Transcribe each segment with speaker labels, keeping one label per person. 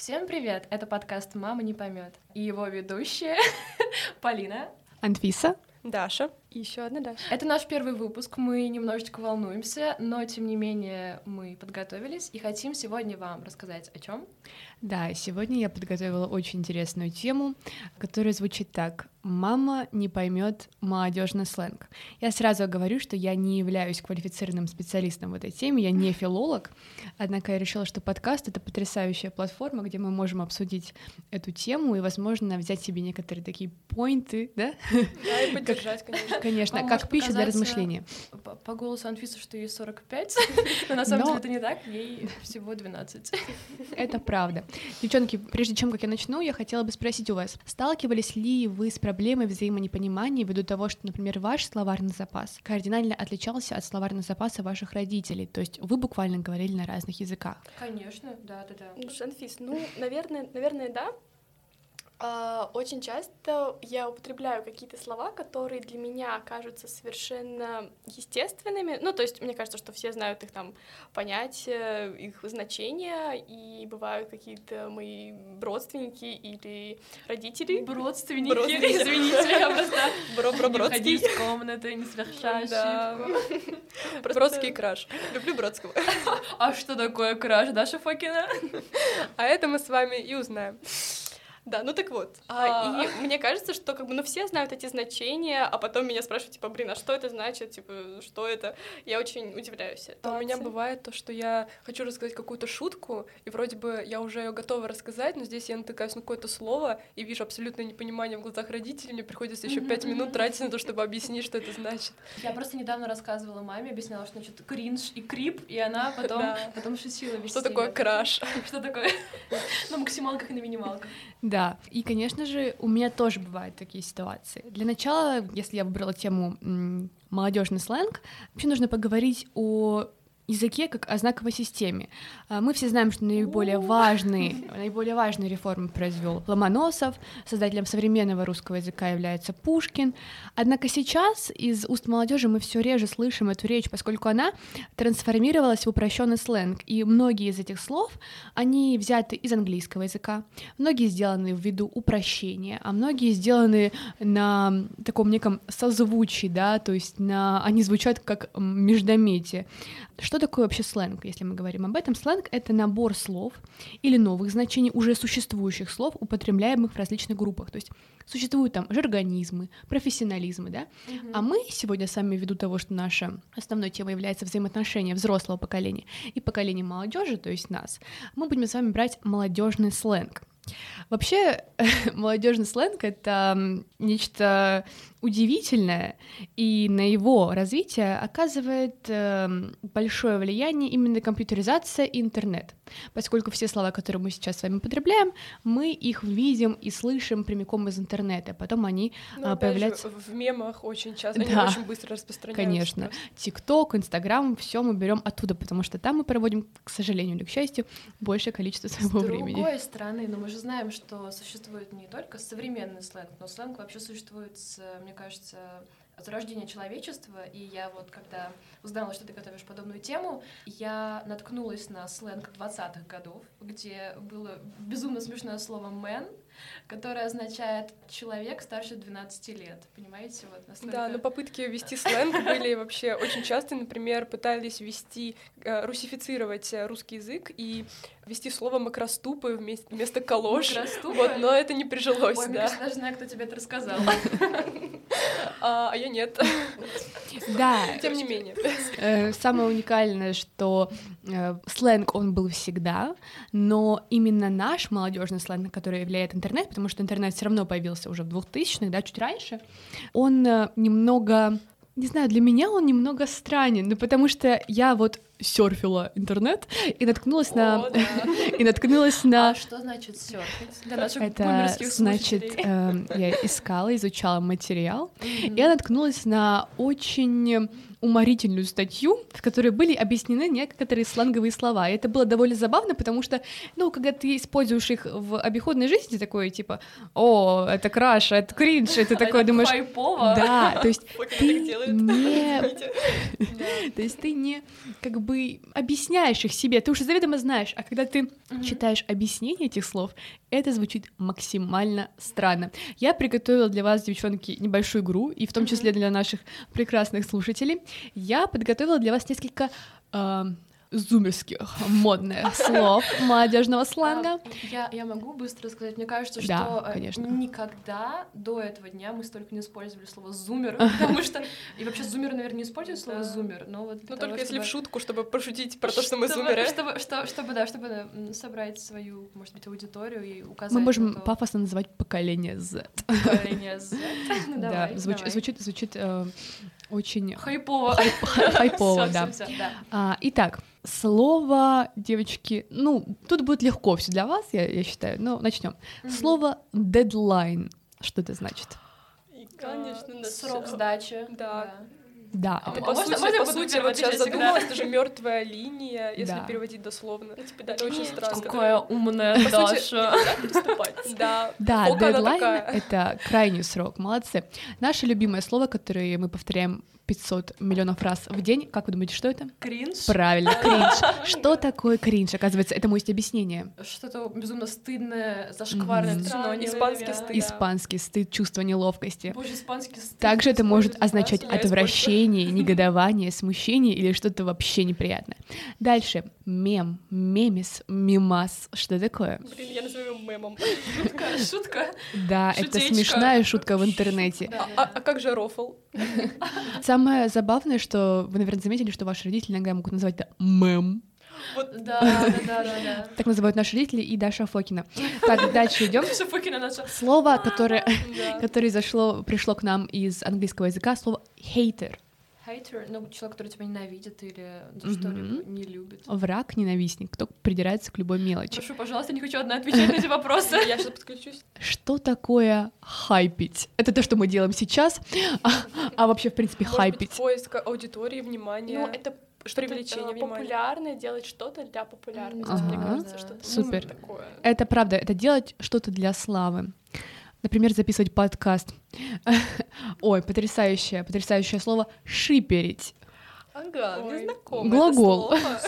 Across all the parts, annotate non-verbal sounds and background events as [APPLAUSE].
Speaker 1: Всем привет! Это подкаст «Мама не поймет» и его ведущая [LAUGHS] Полина,
Speaker 2: Анфиса,
Speaker 3: Даша и еще одна Даша.
Speaker 1: Это наш первый выпуск, мы немножечко волнуемся, но тем не менее мы подготовились и хотим сегодня вам рассказать о чем.
Speaker 2: Да, сегодня я подготовила очень интересную тему, которая звучит так. Мама не поймет молодежный сленг. Я сразу говорю, что я не являюсь квалифицированным специалистом в этой теме, я не [LAUGHS] филолог, однако я решила, что подкаст — это потрясающая платформа, где мы можем обсудить эту тему и, возможно, взять себе некоторые такие поинты, да?
Speaker 3: Да, и [LAUGHS] поддержать, конечно.
Speaker 2: Конечно, Вам как пища для размышления.
Speaker 1: По, по голосу Анфисы, что ей 45, [LAUGHS] но на самом деле это не так, ей всего 12. [LAUGHS]
Speaker 2: Это правда. Девчонки, прежде чем как я начну, я хотела бы спросить у вас, сталкивались ли вы с проблемой взаимонепонимания ввиду того, что, например, ваш словарный запас кардинально отличался от словарного запаса ваших родителей, то есть вы буквально говорили на разных языках?
Speaker 1: Конечно, да, да, да.
Speaker 3: Ну, Анфис, ну, наверное, наверное, да, а, очень часто я употребляю какие-то слова, которые для меня кажутся совершенно естественными. Ну, то есть мне кажется, что все знают их там понятия, их значения, и бывают какие-то мои родственники или родители.
Speaker 1: Бродственники, извините, я просто... [LAUGHS]
Speaker 3: Бро -бро
Speaker 1: Бродский. из комнаты, не совершай да. [LAUGHS]
Speaker 3: Бродский краш. Люблю Бродского.
Speaker 1: А что такое краш, Даша Фокина? [LAUGHS]
Speaker 3: А это мы с вами и узнаем. Да, ну так вот. А, и [LAUGHS] мне кажется, что как бы, ну все знают эти значения, а потом меня спрашивают, типа, блин, а что это значит, типа, что это? Я очень удивляюсь.
Speaker 4: А у меня бывает то, что я хочу рассказать какую-то шутку, и вроде бы я уже ее готова рассказать, но здесь я натыкаюсь на какое-то слово и вижу абсолютное непонимание в глазах родителей, мне приходится еще пять минут тратить на то, чтобы объяснить, что это значит.
Speaker 1: Я просто недавно рассказывала маме, объясняла, что значит кринж и крип, и она [LAUGHS] потом, потом шутила. [LAUGHS]
Speaker 4: Что такое краш?
Speaker 1: Что такое? На максималках и на минималках.
Speaker 2: Да, и, конечно же, у меня тоже бывают такие ситуации. Для начала, если я выбрала тему молодежный сленг, вообще нужно поговорить о языке как о знаковой системе. А, мы все знаем, что наиболее важные, наиболее важные реформы произвел Ломоносов, создателем современного русского языка является Пушкин. Однако сейчас из уст молодежи мы все реже слышим эту речь, поскольку она трансформировалась в упрощенный сленг, и многие из этих слов, они взяты из английского языка, многие сделаны ввиду упрощения, а многие сделаны на таком неком созвучии, да, то есть на, они звучат как междометие. Что такое вообще сленг, если мы говорим об этом? Сленг — это набор слов или новых значений уже существующих слов, употребляемых в различных группах. То есть существуют там жаргонизмы, профессионализмы, да? Угу. А мы сегодня сами, ввиду того, что наша основной тема является взаимоотношения взрослого поколения и поколения молодежи, то есть нас, мы будем с вами брать молодежный сленг. Вообще, [LAUGHS] молодежный сленг это нечто удивительное, и на его развитие оказывает э, большое влияние именно компьютеризация и интернет, поскольку все слова, которые мы сейчас с вами употребляем, мы их видим и слышим прямиком из интернета, потом они
Speaker 4: ну,
Speaker 2: э, появляются
Speaker 4: в мемах очень часто, да. они очень быстро распространяются.
Speaker 2: Конечно, ТикТок, Инстаграм, все мы берем оттуда, потому что там мы проводим, к сожалению или к счастью, большее количество своего времени.
Speaker 1: С другой стороны, но мы же знаем, что существует не только современный сленг, но сленг вообще существует мне кажется, зарождение человечества, и я вот когда узнала, что ты готовишь подобную тему, я наткнулась на сленг 20-х годов, где было безумно смешное слово «man», которое означает человек старше 12 лет, понимаете? Вот
Speaker 4: настолько... Да, но попытки ввести сленг [LAUGHS] были вообще очень часто, например, пытались ввести, э, русифицировать русский язык и ввести слово макроступы вместо, вместо калош, вот, но это не прижилось,
Speaker 1: Ой,
Speaker 4: да.
Speaker 1: Ой, даже знаю, кто тебе это рассказал. [LAUGHS]
Speaker 4: А, а я нет.
Speaker 2: Да.
Speaker 4: Тем не менее.
Speaker 2: Э, самое уникальное, что э, сленг, он был всегда, но именно наш молодежный сленг, который является интернет, потому что интернет все равно появился уже в 2000-х, да, чуть раньше, он э, немного не знаю, для меня он немного странен, ну потому что я вот серфила интернет и наткнулась О,
Speaker 1: на
Speaker 2: да. [LAUGHS] и наткнулась на.
Speaker 1: А что значит серфить? Для наших
Speaker 2: Это значит, э, я искала, изучала материал, mm-hmm. и я наткнулась на очень уморительную статью, в которой были объяснены некоторые сланговые слова. И это было довольно забавно, потому что, ну, когда ты используешь их в обиходной жизни, ты такой, типа, о, это краш, это кринж, [LAUGHS] это такое, думаешь...
Speaker 1: Хайпово.
Speaker 2: Да, то есть ты не... [LAUGHS] То есть ты не, как бы бы объясняешь их себе, ты уже заведомо знаешь, а когда ты
Speaker 1: Мгм.
Speaker 2: читаешь объяснение этих слов, это звучит максимально странно. Я приготовила для вас, девчонки, небольшую игру, и в том числе для наших прекрасных слушателей. Я подготовила для вас несколько э, зумерских модных слов молодежного сленга.
Speaker 1: А, Я, я могу быстро сказать, мне кажется,
Speaker 2: Да,
Speaker 1: что э,
Speaker 2: конечно.
Speaker 1: никогда до этого дня мы столько не использовали слово зумер, [LAUGHS] потому что и вообще зумер, наверное, не используют слово зумер, но вот
Speaker 4: Ну,
Speaker 1: того,
Speaker 4: только если в шутку, чтобы пошутить про то, что мы зумеры.
Speaker 1: Чтобы, что- чтобы, да, чтобы собрать свою, может быть, аудиторию и указать
Speaker 2: Мы можем
Speaker 1: на то,
Speaker 2: пафосно называть поколение Z.
Speaker 1: поколение Z. [LAUGHS] Ну,
Speaker 2: да, звучит, звучит э, очень
Speaker 1: Хайпово.
Speaker 2: хайп- хайпово, [LAUGHS] да. А, итак, слово, девочки, ну, тут будет легко все для вас, я, я считаю, но начнем.
Speaker 1: Мгм.
Speaker 2: Слово deadline. Что это значит?
Speaker 4: И, конечно, на
Speaker 1: Срок сдачи.
Speaker 4: Да.
Speaker 2: Да,
Speaker 1: А
Speaker 2: это-
Speaker 4: По
Speaker 1: можно-
Speaker 4: сути,
Speaker 1: можно я
Speaker 4: по сути, вот сейчас задумалась, это же [LAUGHS] мертвая линия, если
Speaker 2: Да.
Speaker 4: переводить дословно. Ну, типа, да, это очень странно.
Speaker 1: Какая умная
Speaker 4: По
Speaker 1: Даша. [LAUGHS]
Speaker 4: Да,
Speaker 2: да, дедлайн это крайний срок, молодцы. Наше любимое слово, которое мы повторяем 500 миллионов раз в день, как вы думаете, что это?
Speaker 1: Кринж.
Speaker 2: Правильно, [LAUGHS] кринж. Что такое кринж? Оказывается, этому есть объяснение.
Speaker 1: Что-то безумно стыдное, зашкварное,
Speaker 4: Испанский стыд.
Speaker 2: Испанский стыд, чувство неловкости.
Speaker 1: Боже, испанский стыд.
Speaker 2: Также это может означать отвращение, [LAUGHS] негодование, смущение или что-то вообще неприятное. Дальше. Мем, мемис, мимас. Что такое?
Speaker 4: Блин, я назову его мемом.
Speaker 1: Шутка, шутка.
Speaker 2: Да, это смешная шутка в интернете.
Speaker 4: А,
Speaker 1: да,
Speaker 4: а как же рофл?
Speaker 2: Самое забавное, что вы, наверное, заметили, что ваши родители иногда могут назвать это мем.
Speaker 4: Вот
Speaker 1: да. Да, да, да.
Speaker 2: Так называют наши родители и Даша Фокина. Так, дальше идем.
Speaker 1: Даша Фокина наша.
Speaker 2: Слово, которое, которое зашло, пришло к нам из английского языка, слово hater.
Speaker 1: Хейтер, ну, человек, который тебя ненавидит или что-либо не любит.
Speaker 2: Враг, ненавистник, кто придирается к любой мелочи.
Speaker 1: Прошу, пожалуйста, не хочу одна отвечать на эти вопросы.
Speaker 4: Я сейчас подключусь.
Speaker 2: Что такое хайпить? Это то, что мы делаем сейчас, а, а вообще, в принципе, хайпить.
Speaker 4: поиск аудитории, внимания.
Speaker 3: Ну, это
Speaker 4: что привлечение
Speaker 3: э,
Speaker 4: внимания.
Speaker 3: популярное, делать что-то для популярности,
Speaker 2: Ага.
Speaker 3: мне кажется,
Speaker 1: Да.
Speaker 3: что-то
Speaker 2: Супер.
Speaker 3: ну, такое.
Speaker 2: Это правда, это делать что-то для славы. Например, записывать подкаст. [LAUGHS] Ой, потрясающее, потрясающее слово «шиперить».
Speaker 4: Ага,
Speaker 3: Ой.
Speaker 4: мне знакомо
Speaker 2: Глагол.
Speaker 4: это слово.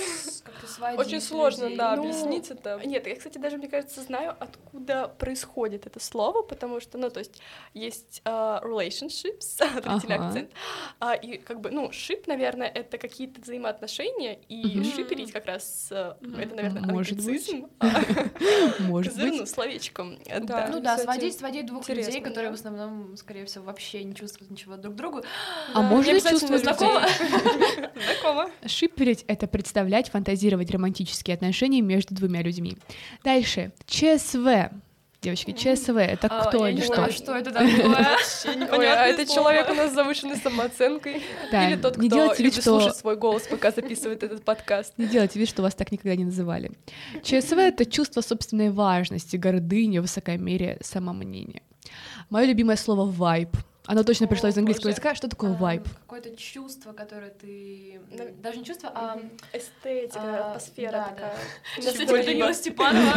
Speaker 1: Как-то сводить
Speaker 4: Очень сложно, да,
Speaker 3: Ну,
Speaker 4: объяснить это.
Speaker 3: Нет, я, кстати, даже, мне кажется, знаю, откуда происходит это слово, потому что, ну, то есть есть э, relationships, [LAUGHS] отвратительный
Speaker 2: Ага.
Speaker 3: акцент, а, и как бы, ну, шип, наверное, это какие-то взаимоотношения, и
Speaker 2: Мгм.
Speaker 3: шиперить как раз, э, это, наверное,
Speaker 2: Может
Speaker 3: англицизм, [LAUGHS]
Speaker 2: Может быть.
Speaker 3: словечком. э,
Speaker 4: Да.
Speaker 1: Ну да, сводить, сводить двух людей, которые в основном, скорее всего, вообще не чувствуют ничего друг к другу.
Speaker 2: А можно чувствовать.
Speaker 4: Знакомо.
Speaker 2: Шиперить — это представлять, фантазировать романтические отношения между двумя людьми. Дальше. ЧСВ. Девочки, ЧСВ — это
Speaker 1: А,
Speaker 2: кто или
Speaker 1: не
Speaker 2: что?
Speaker 1: знаю, что это такое. [LAUGHS]
Speaker 4: Ой, а это человек у нас с завышенной самооценкой.
Speaker 2: Да,
Speaker 4: Или тот,
Speaker 2: не
Speaker 4: кто
Speaker 2: делайте вид, что-
Speaker 4: слушать свой голос, пока записывает этот подкаст.
Speaker 2: Не делайте вид, что вас так никогда не называли. ЧСВ — это чувство собственной важности, гордыни, высокомерия, самомнения. Мое любимое слово «вайб». Оно точно пришло из английского языка. Что такое
Speaker 1: А,
Speaker 2: вайб?
Speaker 1: Какое-то чувство, которое ты...
Speaker 3: Нав-
Speaker 1: Даже не чувство, а...
Speaker 3: Эстетика,
Speaker 1: А,
Speaker 3: атмосфера
Speaker 1: да,
Speaker 3: такая.
Speaker 1: Сейчас Данила Степанова.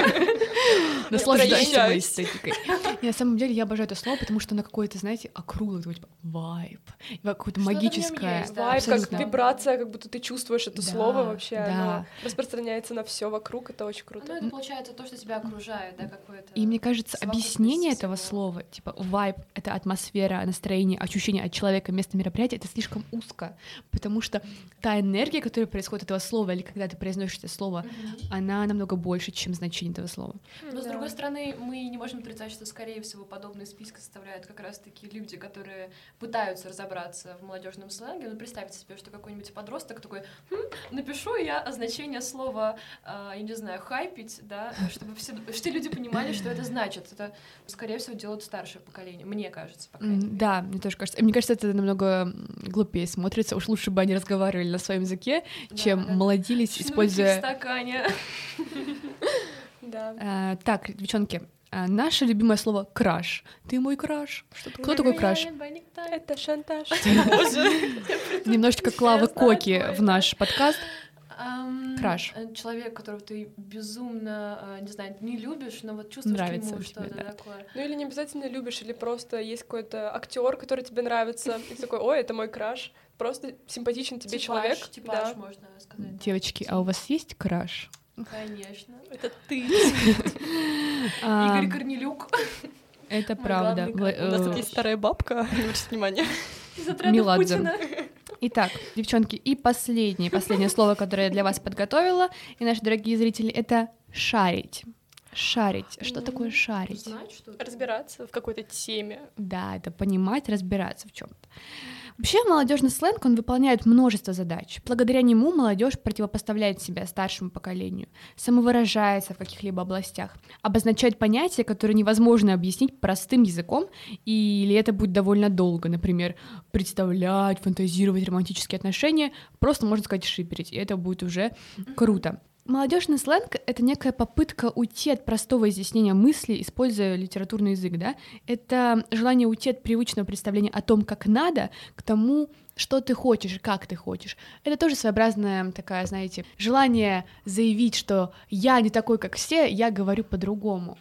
Speaker 2: Наслаждайся моей эстетикой. И на самом деле я обожаю это слово, потому что оно какое-то, знаете, округлое, типа вайб, какое-то магическое.
Speaker 4: Вайб, как вибрация, как будто ты чувствуешь это слово вообще, оно распространяется на все вокруг, это очень
Speaker 1: Ну,
Speaker 4: круто.
Speaker 1: это получается то, что тебя окружает, да, какое-то...
Speaker 2: И мне кажется, объяснение этого слова, типа вайб, это атмосфера, настроение, ощущение от человека, место мероприятия, это слишком узко, потому что та энергия, которая происходит от этого слова, или когда ты произносишь это слово,
Speaker 1: Мгм.
Speaker 2: она намного больше, чем значение этого слова.
Speaker 1: Но, с
Speaker 4: Да.
Speaker 1: другой стороны, мы не можем отрицать, что, скорее всего, подобные списки составляют как раз-таки люди, которые пытаются разобраться в молодежном сленге. Ну, представьте себе, что какой-нибудь подросток такой, «Хм, напишу я значение слова, а, я не знаю, хайпить, да, чтобы все, все люди понимали, что это значит. Это, скорее всего, делают старшее поколение, мне кажется, по крайней мере.
Speaker 2: Да, мне тоже кажется. Мне кажется, это намного глупее смотрится. Уж лучше бы они разговаривали на своем языке,
Speaker 1: Да,
Speaker 2: чем
Speaker 1: да.
Speaker 2: молодились,
Speaker 1: Шнурки в
Speaker 2: используя...
Speaker 1: стакане. [LAUGHS]
Speaker 4: Да.
Speaker 2: А, так, девчонки, а, наше любимое слово «краш». Ты мой краш. Кто такой краш?
Speaker 4: Это шантаж. [LAUGHS]
Speaker 2: Немножечко Клавы Коки в
Speaker 1: да.
Speaker 2: наш подкаст.
Speaker 1: Ам,
Speaker 2: Краш.
Speaker 1: э, Человек, которого ты безумно, э, не знаю, не любишь, но вот чувствуешь
Speaker 2: Нравится
Speaker 1: к нему что-то
Speaker 2: да.
Speaker 1: такое.
Speaker 4: Ну или не обязательно любишь, или просто есть какой-то актер, который тебе нравится, и ты такой, ой, это мой краш. Просто симпатичен тебе
Speaker 1: Типаж,
Speaker 4: человек.
Speaker 1: Типаж,
Speaker 4: да.
Speaker 1: можно сказать.
Speaker 2: Девочки, а у вас есть краш?
Speaker 1: Конечно.
Speaker 4: Это ты. [LAUGHS]
Speaker 2: А,
Speaker 1: Игорь Корнелюк.
Speaker 2: Это правда.
Speaker 4: У нас тут
Speaker 2: э,
Speaker 4: есть старая бабка, [LAUGHS] не обращайте внимания.
Speaker 1: Из отряда
Speaker 2: Меладзе.
Speaker 1: Путина.
Speaker 2: Итак, девчонки, и последнее, последнее слово, которое я для вас подготовила, и наши дорогие зрители, это шарить. Шарить. Что такое шарить?
Speaker 1: Знать что-то.
Speaker 4: Разбираться в какой-то теме.
Speaker 2: Да, это понимать, разбираться в чем-то. Вообще, молодежный сленг, он выполняет множество задач. Благодаря нему молодежь противопоставляет себя старшему поколению, самовыражается в каких-либо областях, обозначает понятия, которые невозможно объяснить простым языком, или это будет довольно долго, например, представлять, фантазировать романтические отношения, просто, можно сказать, шиперить, и это будет уже круто. Молодежный сленг — это некая попытка уйти от простого изъяснения мысли, используя литературный язык, да? Это желание уйти от привычного представления о том, как надо, к тому, что ты хочешь, как ты хочешь. Это тоже своеобразная такая, знаете, желание заявить, что я не такой, как все, я говорю по-другому.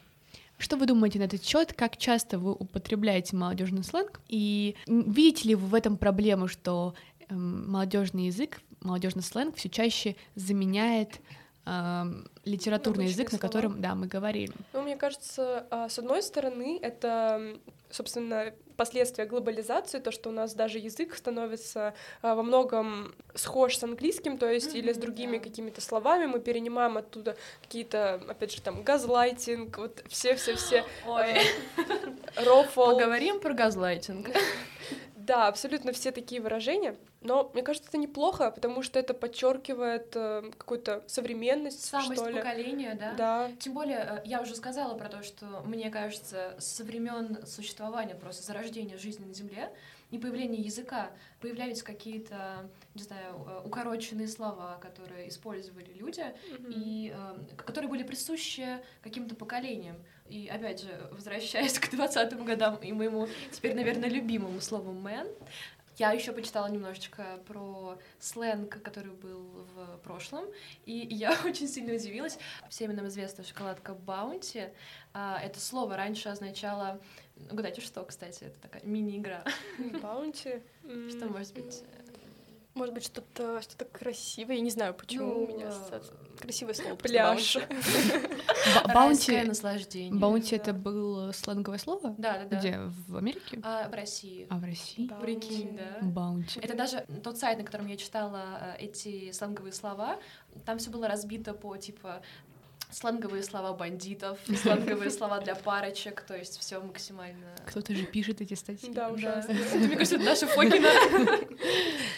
Speaker 2: Что вы думаете на этот счет? Как часто вы употребляете молодежный сленг? И видите ли вы в этом проблему, что молодежный язык, молодежный сленг все чаще заменяет литературный
Speaker 4: Обычные
Speaker 2: язык, на
Speaker 4: слова.
Speaker 2: котором, да, мы говорили.
Speaker 4: Ну, мне кажется, а, с одной стороны, это, собственно, последствия глобализации, то, что у нас даже язык становится а, во многом схож с английским, то есть или с другими
Speaker 1: да.
Speaker 4: какими-то словами, мы перенимаем оттуда какие-то, опять же, там, газлайтинг, вот все-все-все,
Speaker 1: Ой, [LAUGHS]
Speaker 4: рофл.
Speaker 1: поговорим про газлайтинг. [LAUGHS]
Speaker 4: Да, абсолютно все такие выражения, но мне кажется, это неплохо, потому что это подчеркивает э, какую-то современность,
Speaker 1: Самость
Speaker 4: что ли.
Speaker 1: поколения, да?
Speaker 4: Да,
Speaker 1: Тем более, э, я уже сказала про то, что, мне кажется, со времен существования, просто зарождения жизни на Земле и появления языка появлялись какие-то, не знаю, э, укороченные слова, которые использовали люди,
Speaker 4: Мгм.
Speaker 1: и э, которые были присущи каким-то поколениям. И опять же, возвращаясь [LAUGHS] к 20-м годам и моему теперь, наверное, любимому слову «man», я еще почитала немножечко про сленг, который был в прошлом, и я [LAUGHS] очень сильно удивилась. Всем нам известна шоколадка Bounty. А, Это слово раньше означало... Угадайте, что, кстати, это такая мини-игра.
Speaker 4: Bounty. [LAUGHS]
Speaker 1: Что может быть?
Speaker 3: Может быть, что-то что красивое. Я не знаю, почему
Speaker 1: Ну,
Speaker 3: у меня
Speaker 1: э,
Speaker 3: ассоциация. Красивое слово.
Speaker 4: Пляж.
Speaker 3: Bounty.
Speaker 1: Наслаждение.
Speaker 2: Bounty
Speaker 1: Да.
Speaker 2: это было сленговое слово?
Speaker 1: Да, да, да.
Speaker 2: Где? В Америке?
Speaker 1: А, в России.
Speaker 2: А в России?
Speaker 3: Да.
Speaker 1: Прикинь, да.
Speaker 2: Bounty.
Speaker 1: Это даже тот сайт, на котором я читала э, эти сленговые слова, там все было разбито по типа сленговые слова бандитов, [LAUGHS] сленговые слова для парочек, то есть все максимально.
Speaker 2: Кто-то же пишет эти статьи.
Speaker 4: Да, ужасно. [LAUGHS]
Speaker 1: Мне кажется, это наша Фокина. [LAUGHS]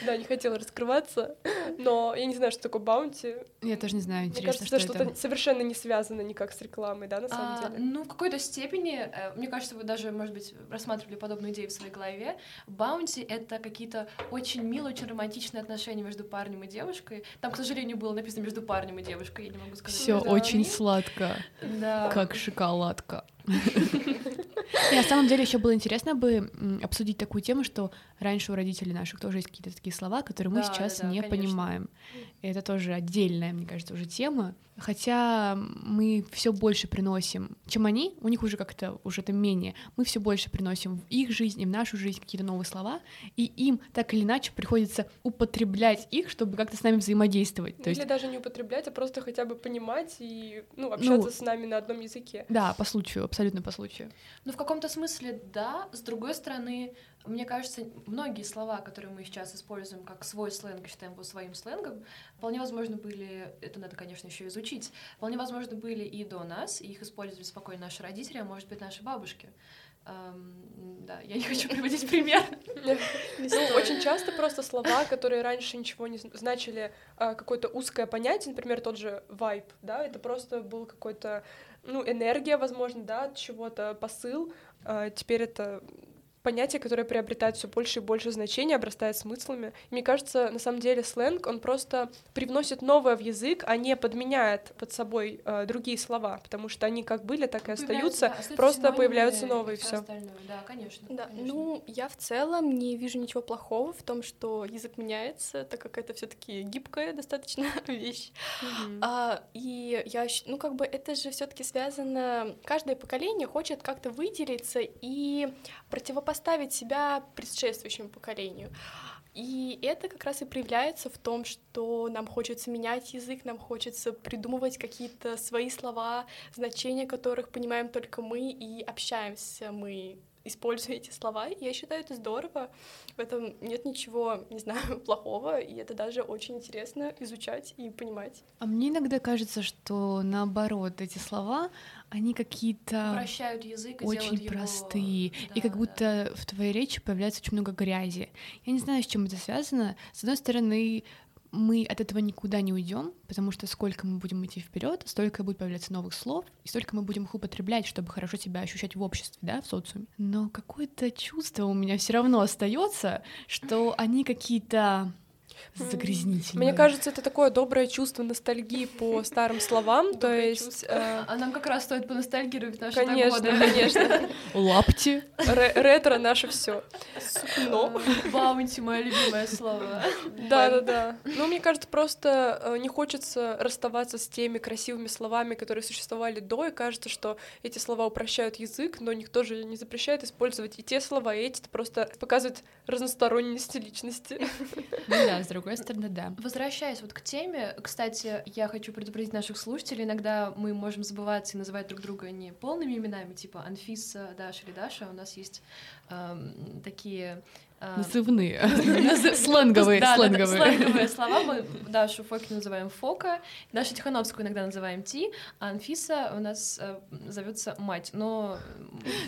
Speaker 4: Да, не хотела раскрываться, но я не знаю, что такое баунти.
Speaker 2: Я тоже не знаю,
Speaker 4: Мне
Speaker 2: интересно,
Speaker 4: кажется,
Speaker 2: что это
Speaker 4: что-то совершенно не связано никак с рекламой, да, на самом
Speaker 1: А,
Speaker 4: деле.
Speaker 1: ну, в какой-то степени, э, мне кажется, вы даже, может быть, рассматривали подобную идею в своей голове. Баунти — это какие-то очень милые, очень романтичные отношения между парнем и девушкой. Там, к сожалению, было написано между парнем и девушкой, я не могу сказать.
Speaker 2: Все
Speaker 1: что это
Speaker 2: очень. Сладко,
Speaker 1: Да.
Speaker 2: как шоколадка. На самом деле еще было интересно бы обсудить такую тему, что раньше у родителей наших тоже есть какие-то такие слова, которые мы
Speaker 1: Да,
Speaker 2: сейчас
Speaker 1: да, да,
Speaker 2: не
Speaker 1: конечно.
Speaker 2: понимаем. И это тоже отдельная, мне кажется, уже тема. Хотя мы все больше приносим, чем они, у них уже как-то уже это менее. Мы все больше приносим в их жизнь и в нашу жизнь какие-то новые слова, и им так или иначе приходится употреблять их, чтобы как-то с нами взаимодействовать. То
Speaker 4: Или
Speaker 2: есть,
Speaker 4: даже не употреблять, а просто хотя бы понимать и ну, общаться
Speaker 2: Ну,
Speaker 4: с нами на одном языке.
Speaker 2: да, по случаю, абсолютно по случаю.
Speaker 1: Ну, в каком-то смысле, да. С другой стороны, мне кажется, многие слова, которые мы сейчас используем как свой сленг, и считаем его своим сленгом, вполне возможно были, это надо, конечно, еще изучить, вполне возможно были и до нас, и их использовали спокойно наши родители, а может быть, наши бабушки. Эм, да, я не хочу приводить пример.
Speaker 4: Ну, очень часто просто слова, которые раньше ничего не зн- значили, а, какое-то узкое понятие, например, тот же вайб, да, это просто был какой-то, ну, энергия, возможно, да, от чего-то, посыл, теперь это понятие, которое приобретает все больше и больше значения, обрастает смыслами. И мне кажется, на самом деле сленг, он просто привносит новое в язык, а не подменяет под собой э, другие слова, потому что они как были, так и остаются,
Speaker 1: да,
Speaker 4: просто появляются новые,
Speaker 1: и
Speaker 4: все.
Speaker 1: Да, конечно.
Speaker 3: Да,
Speaker 1: конечно.
Speaker 3: ну я в целом не вижу ничего плохого в том, что язык меняется, так как это все-таки гибкая достаточно [LAUGHS] вещь. А, и я, ну как бы это же все-таки связано. Каждое поколение хочет как-то выделиться и противопоставить себя предшествующему поколению. И это как раз и проявляется в том, что нам хочется менять язык, нам хочется придумывать какие-то свои слова, значения которых понимаем только мы и общаемся мы используя эти слова. И я считаю это здорово. В этом нет ничего, не знаю, [LAUGHS] плохого, и это даже очень интересно изучать и понимать.
Speaker 2: А мне иногда кажется, что наоборот, эти слова, они какие-то
Speaker 1: Упрощают язык и
Speaker 2: очень
Speaker 1: его-
Speaker 2: простые, и
Speaker 1: Да,
Speaker 2: как
Speaker 1: да.
Speaker 2: будто в твоей речи появляется очень много грязи. Я не знаю, с чем это связано. С одной стороны, мы от этого никуда не уйдем, потому что сколько мы будем идти вперед, столько будет появляться новых слов, и столько мы будем их употреблять, чтобы хорошо себя ощущать в обществе, да, в социуме. Но какое-то чувство у меня все равно остается, что они какие-то загрязнительные.
Speaker 4: Мне кажется, это такое доброе чувство ностальгии по [LAUGHS] старым словам, то есть... э,
Speaker 1: А нам как раз стоит поностальгировать, что
Speaker 4: Конечно, конечно. [LAUGHS]
Speaker 2: лапти.
Speaker 4: Ре- Ретро наше все.
Speaker 3: Но
Speaker 1: Баунти, мое любимое слово.
Speaker 4: Да, да, да. Ну, мне кажется, просто э, не хочется расставаться с теми красивыми словами, которые существовали до, и кажется, что эти слова упрощают язык, но никто же не запрещает использовать и те слова, и эти. Это просто показывает разносторонность личности.
Speaker 2: Ну да, с другой стороны, да.
Speaker 1: Возвращаясь вот к теме, кстати, я хочу предупредить наших слушателей, иногда мы можем забываться и называть друг друга не полными именами, типа Анфиса, Даша или Даша, у нас есть эм, такие... эм,
Speaker 2: Назывные. [LAUGHS]
Speaker 1: назы-
Speaker 2: Сленговые, сленговые.
Speaker 1: слова. Мы [LAUGHS] Дашу Фокину называем Фока, Дашу Тихановскую иногда называем Ти, а Анфиса у нас э, зовется мать. Но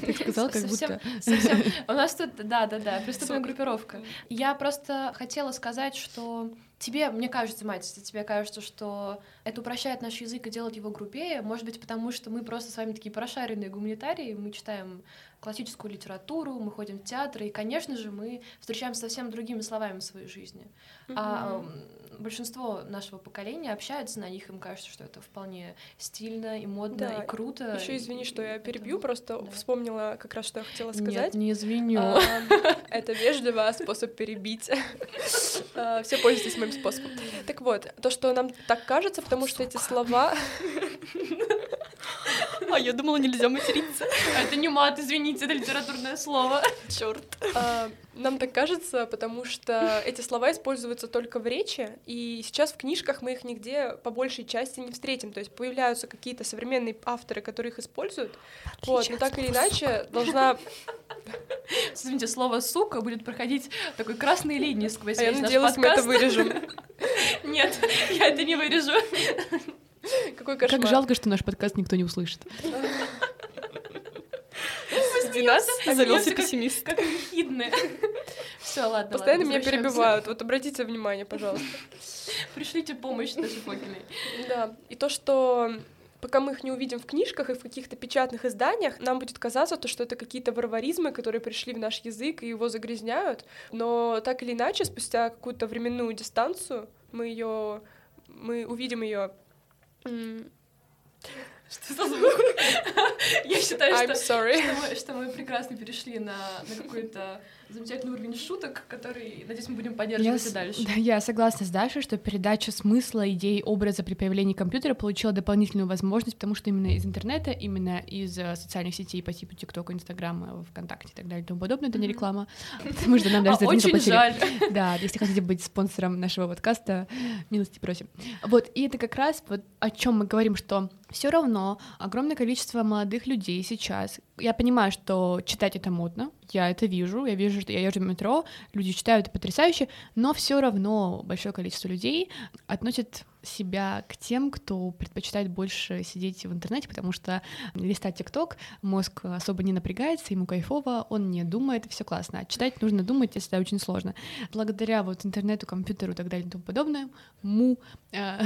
Speaker 2: Ты сказал, как будто...
Speaker 1: совсем- [LAUGHS] У нас тут, да, да, да, преступная группировка. Я просто хотела сказать, что тебе, мне кажется, мать, если тебе кажется, что это упрощает наш язык и делает его грубее, может быть, потому что мы просто с вами такие прошаренные гуманитарии, мы читаем классическую литературу, мы ходим в театры, и, конечно же, мы встречаемся совсем другими словами в своей жизни. А м, большинство нашего поколения общаются на них, им кажется, что это вполне стильно и модно
Speaker 4: Да.
Speaker 1: и круто.
Speaker 4: Еще извини, что я
Speaker 1: И
Speaker 4: перебью, просто
Speaker 1: да.
Speaker 4: вспомнила как раз, что я хотела сказать.
Speaker 1: Нет, не извиню.
Speaker 4: А, [LAUGHS] Это вежливо, способ перебить. Все пользуйтесь моим способом. Так вот, то, что нам так кажется, потому что эти слова... [LAUGHS]
Speaker 3: А я думала, нельзя материться. [LAUGHS]
Speaker 1: Это не мат, извините, это литературное слово. [LAUGHS]
Speaker 3: Черт.
Speaker 4: А, Нам так кажется, потому что эти слова используются только в речи, и сейчас в книжках мы их нигде по большей части не встретим. То есть появляются какие-то современные авторы, которые их используют. Вот, но так или иначе должна... [LAUGHS]
Speaker 1: Извините, слово «сука» будет проходить такой красной линией сквозь
Speaker 4: А я
Speaker 1: весь наш
Speaker 4: надеялась, мы это вырежем.
Speaker 1: Нет, я это не вырежу.
Speaker 4: Какой кошмар.
Speaker 2: Как жалко, что наш подкаст никто не услышит.
Speaker 3: Среди нас завелся
Speaker 1: как-
Speaker 3: пессимист.
Speaker 1: Как ехидны. Все, ладно,
Speaker 4: Постоянно меня перебивают. Вот обратите внимание, пожалуйста.
Speaker 1: Пришлите помощь Даше Фокиной.
Speaker 4: Да. И то, что пока мы их не увидим в книжках и в каких-то печатных изданиях, нам будет казаться, то, что это какие-то варваризмы, которые пришли в наш язык и его загрязняют. Но так или иначе, спустя какую-то временную дистанцию, мы ее, мы увидим ее.
Speaker 1: Что за звук? [LAUGHS] Я считаю, что что мы, что мы прекрасно перешли на, на какой-то замечательный уровень шуток, который, надеюсь, мы будем
Speaker 2: Я,
Speaker 1: поддерживать
Speaker 2: с-
Speaker 1: и дальше.
Speaker 2: да, я согласна с Дашей, что передача смысла, идей, образа при появлении компьютера получила дополнительную возможность, потому что именно из интернета, именно из э, социальных сетей по типу ТикТока, Инстаграма, ВКонтакте и так далее и тому подобное, это не реклама, потому что нам [LAUGHS] даже
Speaker 1: А,
Speaker 2: за это не
Speaker 1: очень
Speaker 2: заплатили.
Speaker 1: жаль. [LAUGHS]
Speaker 2: Да, если хотите быть спонсором нашего подкаста, милости просим. Вот, и это как раз вот о чем мы говорим, что все равно огромное количество молодых людей сейчас. Я понимаю, что читать это модно, я это вижу, я вижу, что я езжу в метро, люди читают это потрясающе, но все равно большое количество людей относят себя к тем, кто предпочитает больше сидеть в интернете, потому что листать ТикТок мозг особо не напрягается, ему кайфово, он не думает, все классно. А читать нужно думать, если это очень сложно. Благодаря вот интернету, компьютеру и так далее и тому подобное, му... Э,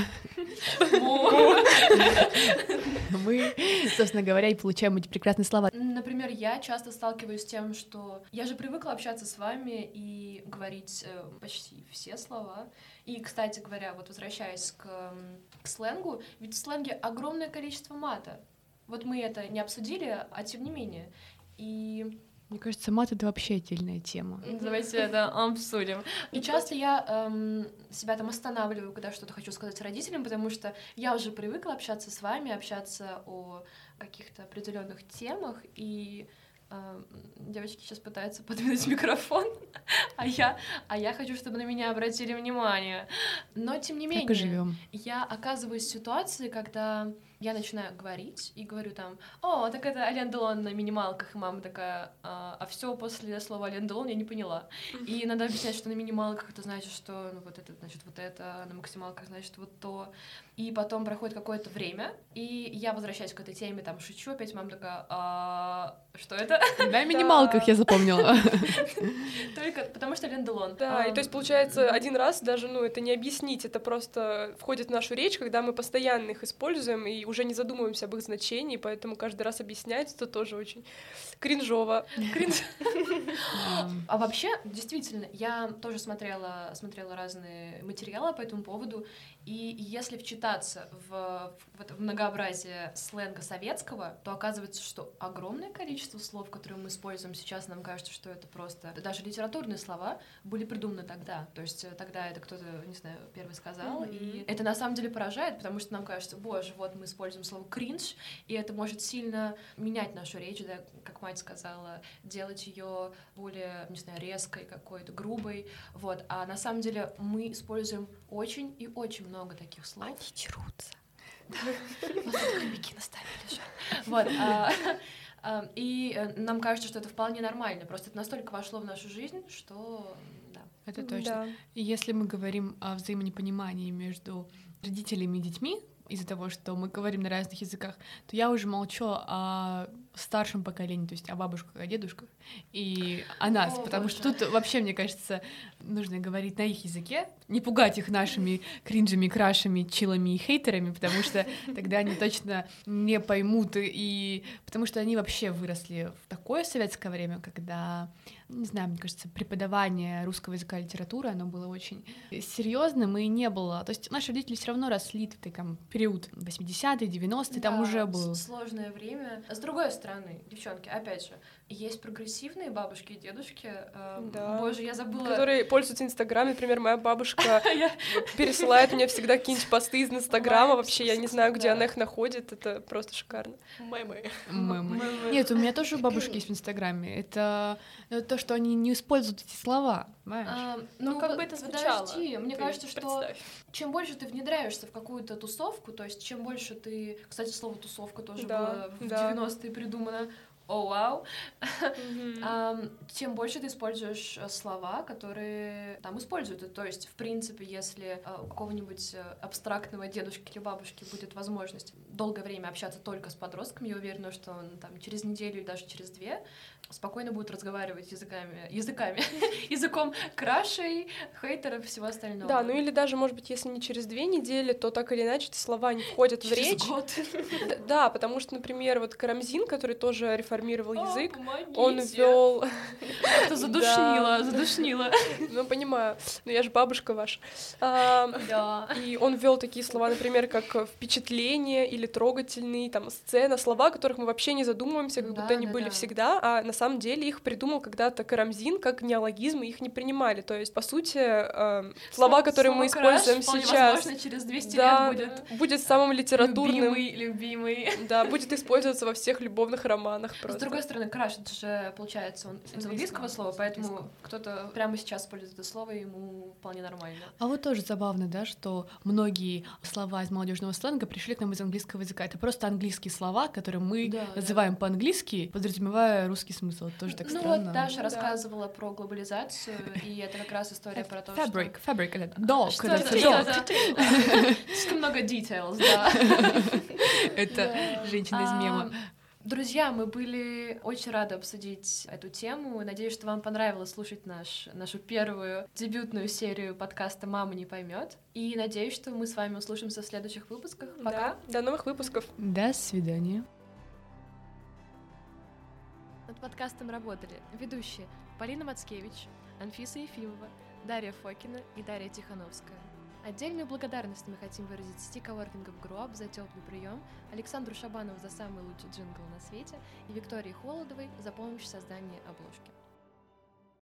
Speaker 2: [LAUGHS] мы, собственно говоря, и получаем эти прекрасные слова.
Speaker 1: Например, я часто сталкиваюсь с тем, что я же привыкла общаться с вами и говорить э, почти все слова. И, кстати говоря, вот возвращаясь к, к сленгу, ведь в сленге огромное количество мата. Вот мы это не обсудили, а тем не менее. И
Speaker 2: мне кажется, мат — это вообще отдельная тема.
Speaker 1: Давайте это обсудим. И часто я эм, себя там останавливаю, когда что-то хочу сказать родителям, потому что я уже привыкла общаться с вами, общаться о каких-то определенных темах, и девочки сейчас пытаются [LAUGHS] подвинуть микрофон, а я, а я хочу, чтобы на меня обратили внимание. Но тем не менее,
Speaker 2: так и живем.
Speaker 1: я оказываюсь в ситуации, когда я начинаю говорить и говорю там, о, так это Ален Делон на минималках, и мама такая, а, а все после слова Ален Делон я не поняла. И надо объяснять, что на минималках это значит, что ну, вот это значит вот это, на максималках значит вот то. И потом проходит какое-то время, и я возвращаюсь к этой теме, там шучу, опять мама такая, а, что это?
Speaker 2: На минималках я запомнила. [LAUGHS]
Speaker 1: Только потому что Ален Делон.
Speaker 4: Да, и то есть получается один раз даже, ну, это не объяснить, это просто входит в нашу речь, когда мы постоянно их используем, и уже не задумываемся об их значении, поэтому каждый раз объяснять это тоже очень кринжово.
Speaker 1: А вообще, действительно, я тоже смотрела, смотрела разные материалы по этому поводу, и если вчитаться в, в, в многообразие сленга советского, то оказывается, что огромное количество слов, которые мы используем сейчас, нам кажется, что это просто даже литературные слова были придуманы тогда. То есть э, тогда это кто-то, не знаю, первый сказал, mm-hmm. и это на самом деле поражает, потому что нам кажется, боже, вот мы используем слово кринж, и это может сильно менять нашу речь, да, как мать сказала, делать ее более, не знаю, резкой, какой-то грубой, вот. А на самом деле мы используем очень и очень много таких слов.
Speaker 3: Они дерутся.
Speaker 1: Кубики [LAUGHS] наставили же. Вот. [LAUGHS] А, и э, нам кажется, что это вполне нормально. Просто это настолько вошло в нашу жизнь, что да.
Speaker 2: Это точно. И если мы говорим о взаимонепонимании между родителями и детьми, из-за того, что мы говорим на разных языках, то я уже молчу о старшем поколении, то есть о бабушках, о дедушках и о нас, о, потому боже. что тут вообще, мне кажется, нужно говорить на их языке, не пугать их нашими кринжами, крашами, чилами и хейтерами, потому что тогда они точно не поймут, и потому что они вообще выросли в такое советское время, когда не знаю, мне кажется, преподавание русского языка и литературы, оно было очень серьезным и не было. То есть наши родители все равно росли в таком период 80-е, 90-е, да, там уже было.
Speaker 1: Сложное время. С другой стороны, девчонки, опять же, есть прогрессивные бабушки и дедушки. Эм, да. Боже, я забыла.
Speaker 4: Которые пользуются Инстаграм. Например, моя бабушка [LAUGHS] пересылает мне всегда [LAUGHS] какие-нибудь посты из Инстаграма. Вообще, я не знаю, где она их находит. Это просто шикарно.
Speaker 3: Мемы.
Speaker 2: Мемы. Нет, у меня тоже бабушки [CLEARS THROAT] есть в Инстаграме. Это то, что они не используют эти слова.
Speaker 1: А, ну, как бы это звучало. Подожди, мне кажется, что чем больше ты внедряешься в какую-то тусовку, то есть чем больше ты... Кстати, слово «тусовка» тоже было в 90-е придумано о, вау, тем больше ты используешь э, слова, которые там используют. То есть, в принципе, если э, у какого-нибудь э, абстрактного дедушки или бабушки будет возможность долгое время общаться только с подростками, я уверена, что он там через неделю или даже через две спокойно будет разговаривать языками, языками, [LAUGHS] языком крашей, хейтеров, всего остального.
Speaker 4: Да, ну или даже, может быть, если не через две недели, то так или иначе эти слова не входят
Speaker 1: через
Speaker 4: в речь.
Speaker 1: год.
Speaker 4: Да, потому что, например, вот Карамзин, который тоже реформировал язык, он ввел...
Speaker 1: Это [LAUGHS] задушнило, задушнило.
Speaker 4: Ну, понимаю, но я же бабушка ваша. Да. И он ввел такие слова, например, как впечатление или трогательный, там, сцена, слова, о которых мы вообще не задумываемся, как будто они были всегда, а на самом деле их придумал когда-то Карамзин как неологизм, и их не принимали. То есть, по сути, э, слова, которые мы используем сейчас...
Speaker 1: Возможно, через 200
Speaker 4: да,
Speaker 1: лет будет...
Speaker 4: будет самым литературным...
Speaker 1: Любимый, любимый.
Speaker 4: Да, будет использоваться во всех любовных романах. Просто.
Speaker 1: С другой стороны, краш, это же, получается, он из английского слова, поэтому кто-то прямо сейчас использует это слово, и ему вполне нормально.
Speaker 2: А вот тоже забавно, да, что многие слова из молодежного сленга пришли к нам из английского языка. Это просто английские слова, которые мы
Speaker 1: Да,
Speaker 2: называем по-английски, подразумевая русский смысл. Это тоже так
Speaker 1: ну
Speaker 2: странно.
Speaker 1: вот Даша
Speaker 3: Да.
Speaker 1: рассказывала про глобализацию, и это как раз история про то,
Speaker 2: Fabric,
Speaker 1: что...
Speaker 2: fabric, это dog,
Speaker 1: Что
Speaker 2: это? [LAUGHS]
Speaker 1: Слишком много details, да. [LAUGHS]
Speaker 2: Это женщина из мема.
Speaker 1: Друзья, мы были очень рады обсудить эту тему. Надеюсь, что вам понравилось слушать наш, нашу первую дебютную серию подкаста «Мама не поймет». И надеюсь, что мы с вами услышимся в следующих выпусках. Пока!
Speaker 4: Да. До новых выпусков.
Speaker 2: До свидания.
Speaker 1: Подкастом работали ведущие Полина Мацкевич, Анфиса Ефимова, Дарья Фокина и Дарья Тихановская. Отдельную благодарность мы хотим выразить сети коворкингов Груап за теплый прием, Александру Шабанову за самый лучший джингл на свете и Виктории Холодовой за помощь в создании обложки.